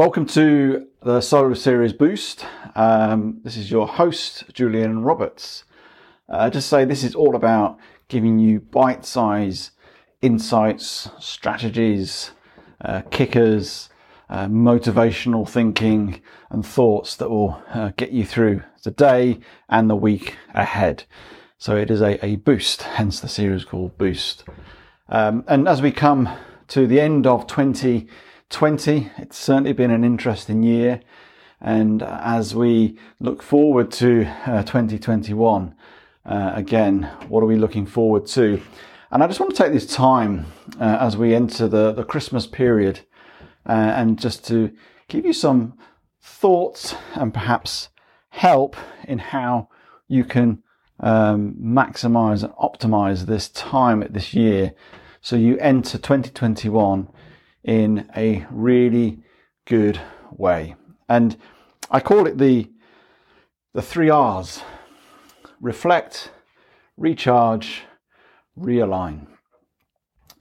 Welcome to the Solo Series Boost. Um, this is your host, Julian Roberts. Uh, just say this is all about giving you bite size insights, strategies, uh, kickers, uh, motivational thinking, and thoughts that will uh, get you through the day and the week ahead. So it is a, a boost, hence the series called Boost. Um, and as we come to the end of 2020, it's certainly been an interesting year. And as we look forward to uh, 2021, uh, again, what are we looking forward to? And I just want to take this time uh, as we enter the, the Christmas period uh, and just to give you some thoughts and perhaps help in how you can um, maximize and optimize this time at this year so you enter 2021 in a really good way. And I call it the the three R's reflect, recharge, realign.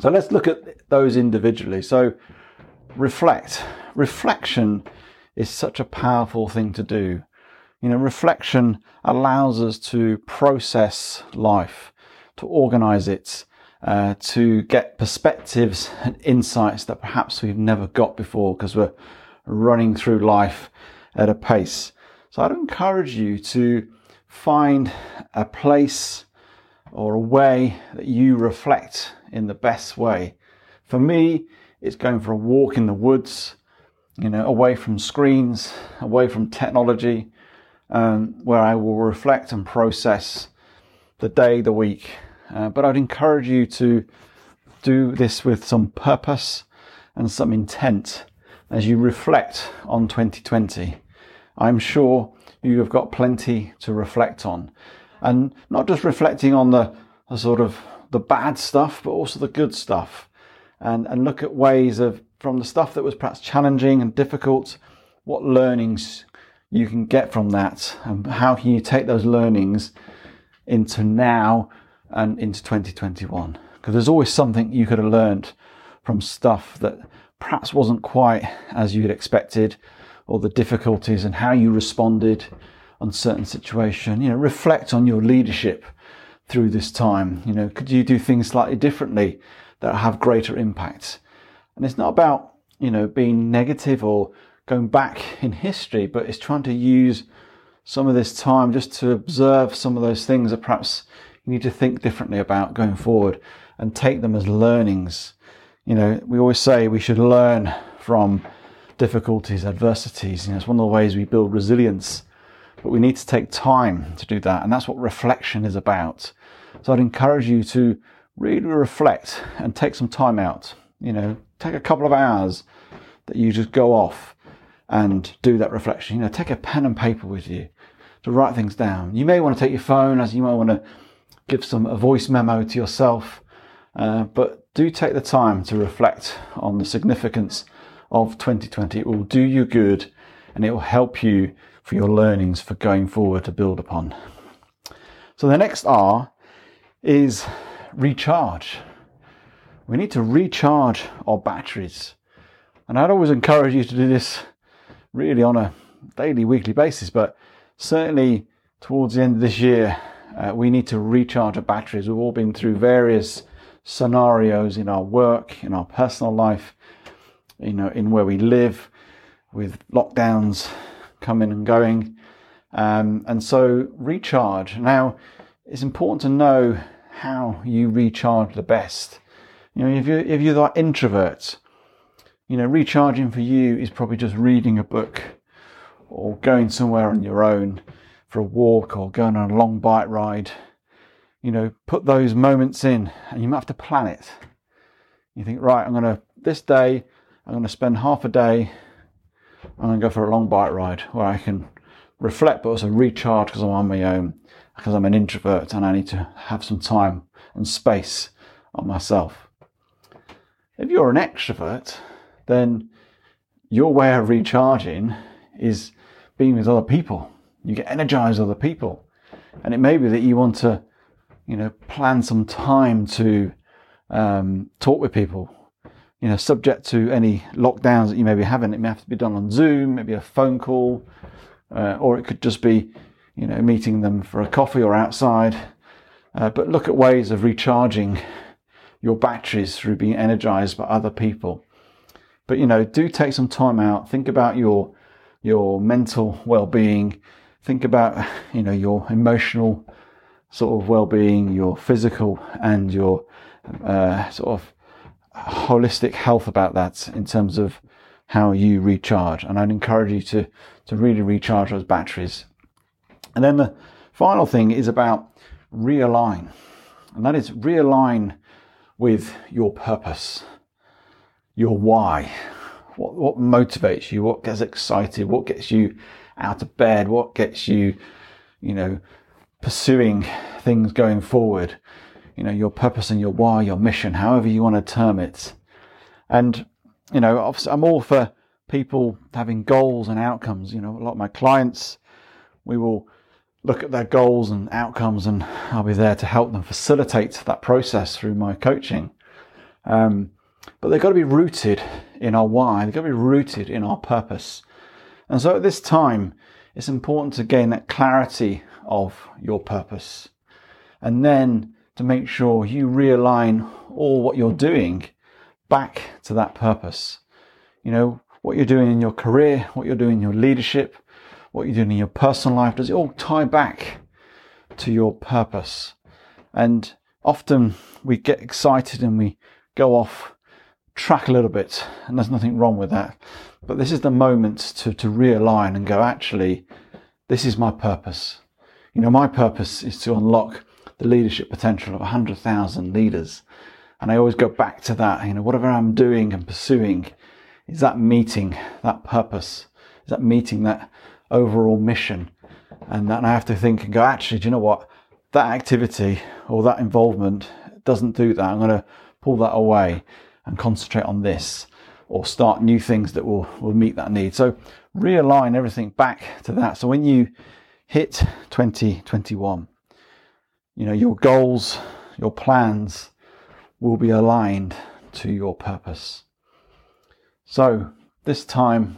So let's look at those individually. So reflect. Reflection is such a powerful thing to do. You know, reflection allows us to process life, to organize it, uh, to get perspectives and insights that perhaps we've never got before because we're running through life at a pace. So I'd encourage you to find a place or a way that you reflect in the best way. For me, it's going for a walk in the woods, you know, away from screens, away from technology, um, where I will reflect and process the day, the week. Uh, but I'd encourage you to do this with some purpose and some intent as you reflect on 2020. I'm sure you have got plenty to reflect on. And not just reflecting on the, the sort of the bad stuff, but also the good stuff. And, and look at ways of, from the stuff that was perhaps challenging and difficult, what learnings you can get from that and how can you take those learnings into now and into 2021 because there's always something you could have learned from stuff that perhaps wasn't quite as you'd expected or the difficulties and how you responded on certain situation. You know reflect on your leadership through this time. You know could you do things slightly differently that have greater impact? And it's not about you know being negative or going back in history but it's trying to use some of this time just to observe some of those things that perhaps need to think differently about going forward and take them as learnings. You know we always say we should learn from difficulties adversities. You know it's one of the ways we build resilience but we need to take time to do that and that's what reflection is about. So i'd encourage you to really reflect and take some time out. You know take a couple of hours that you just go off and do that reflection. You know take a pen and paper with you to write things down. You may want to take your phone as you might want to give some a voice memo to yourself uh, but do take the time to reflect on the significance of 2020 it will do you good and it will help you for your learnings for going forward to build upon. So the next r is recharge. We need to recharge our batteries. And i'd always encourage you to do this really on a daily weekly basis but certainly towards the end of this year uh, we need to recharge our batteries. We've all been through various scenarios in our work in our personal life you know in where we live with lockdowns coming and going. Um, and so recharge. Now it's important to know how you recharge the best. You know if you if you're that introvert you know recharging for you is probably just reading a book or going somewhere on your own for a walk or going on a long bike ride. You know put those moments in and you might have to plan it. You think right i'm going to this day i'm going to spend half a day i'm going to go for a long bike ride where i can reflect but also recharge because i'm on my own because i'm an introvert and i need to have some time and space on myself. If you're an extrovert then your way of recharging is being with other people you get energized other people and it may be that you want to you know plan some time to um, talk with people you know, subject to any lockdowns that you may be having. It may have to be done on Zoom, maybe a phone call, uh, or it could just be, you know, meeting them for a coffee or outside. Uh, but look at ways of recharging your batteries through being energized by other people. But you know, do take some time out. Think about your your mental well-being. Think about you know your emotional sort of well-being, your physical and your uh, sort of holistic health about that in terms of how you recharge. And I'd encourage you to to really recharge those batteries. And then the final thing is about realign, and that is realign with your purpose, your why, what, what motivates you, what gets excited, what gets you out of bed, what gets you, you know, pursuing things going forward, you know, your purpose and your why, your mission, however you want to term it. And, you know, I'm all for people having goals and outcomes. You know, a lot of my clients, we will look at their goals and outcomes, and I'll be there to help them facilitate that process through my coaching. Um, but they've got to be rooted in our why, they've got to be rooted in our purpose. And so at this time, it's important to gain that clarity of your purpose. And then to make sure you realign all what you're doing back to that purpose. You know, what you're doing in your career, what you're doing in your leadership, what you're doing in your personal life, does it all tie back to your purpose? And often we get excited and we go off track a little bit, and there's nothing wrong with that. But this is the moment to, to realign and go, actually, this is my purpose. You know, my purpose is to unlock the leadership potential of 100,000 leaders. And I always go back to that, you know, whatever I'm doing and pursuing, is that meeting that purpose? Is that meeting that overall mission. And then I have to think and go, actually, do you know what? That activity or that involvement doesn't do that. I'm going to pull that away and concentrate on this or start new things that will, will meet that need. So realign everything back to that. So when you hit 2021, you know, your goals, your plans will be aligned to your purpose. So this time,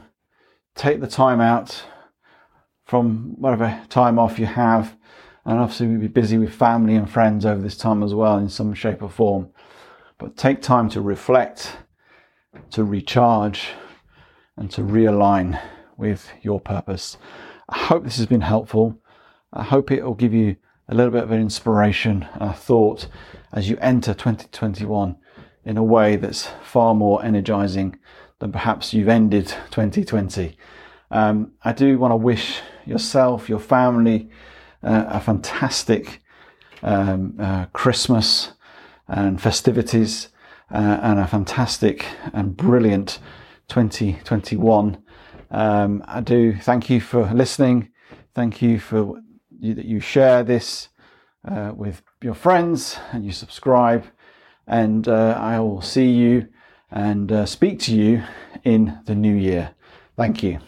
take the time out from whatever time off you have. And obviously, we'll be busy with family and friends over this time as well, in some shape or form. But take time to reflect, to recharge, and to realign with your purpose. I hope this has been helpful. I hope it will give you a little bit of an inspiration and a thought as you enter 2021 in a way that's far more energizing than perhaps you've ended 2020. Um, I do want to wish yourself, your family, uh, a fantastic um, uh, Christmas and festivities, uh, and a fantastic and brilliant 2021. Um, I do thank you for listening. Thank you for you, that you share this uh, with your friends and you subscribe. And uh, I will see you and uh, speak to you in the new year. Thank you.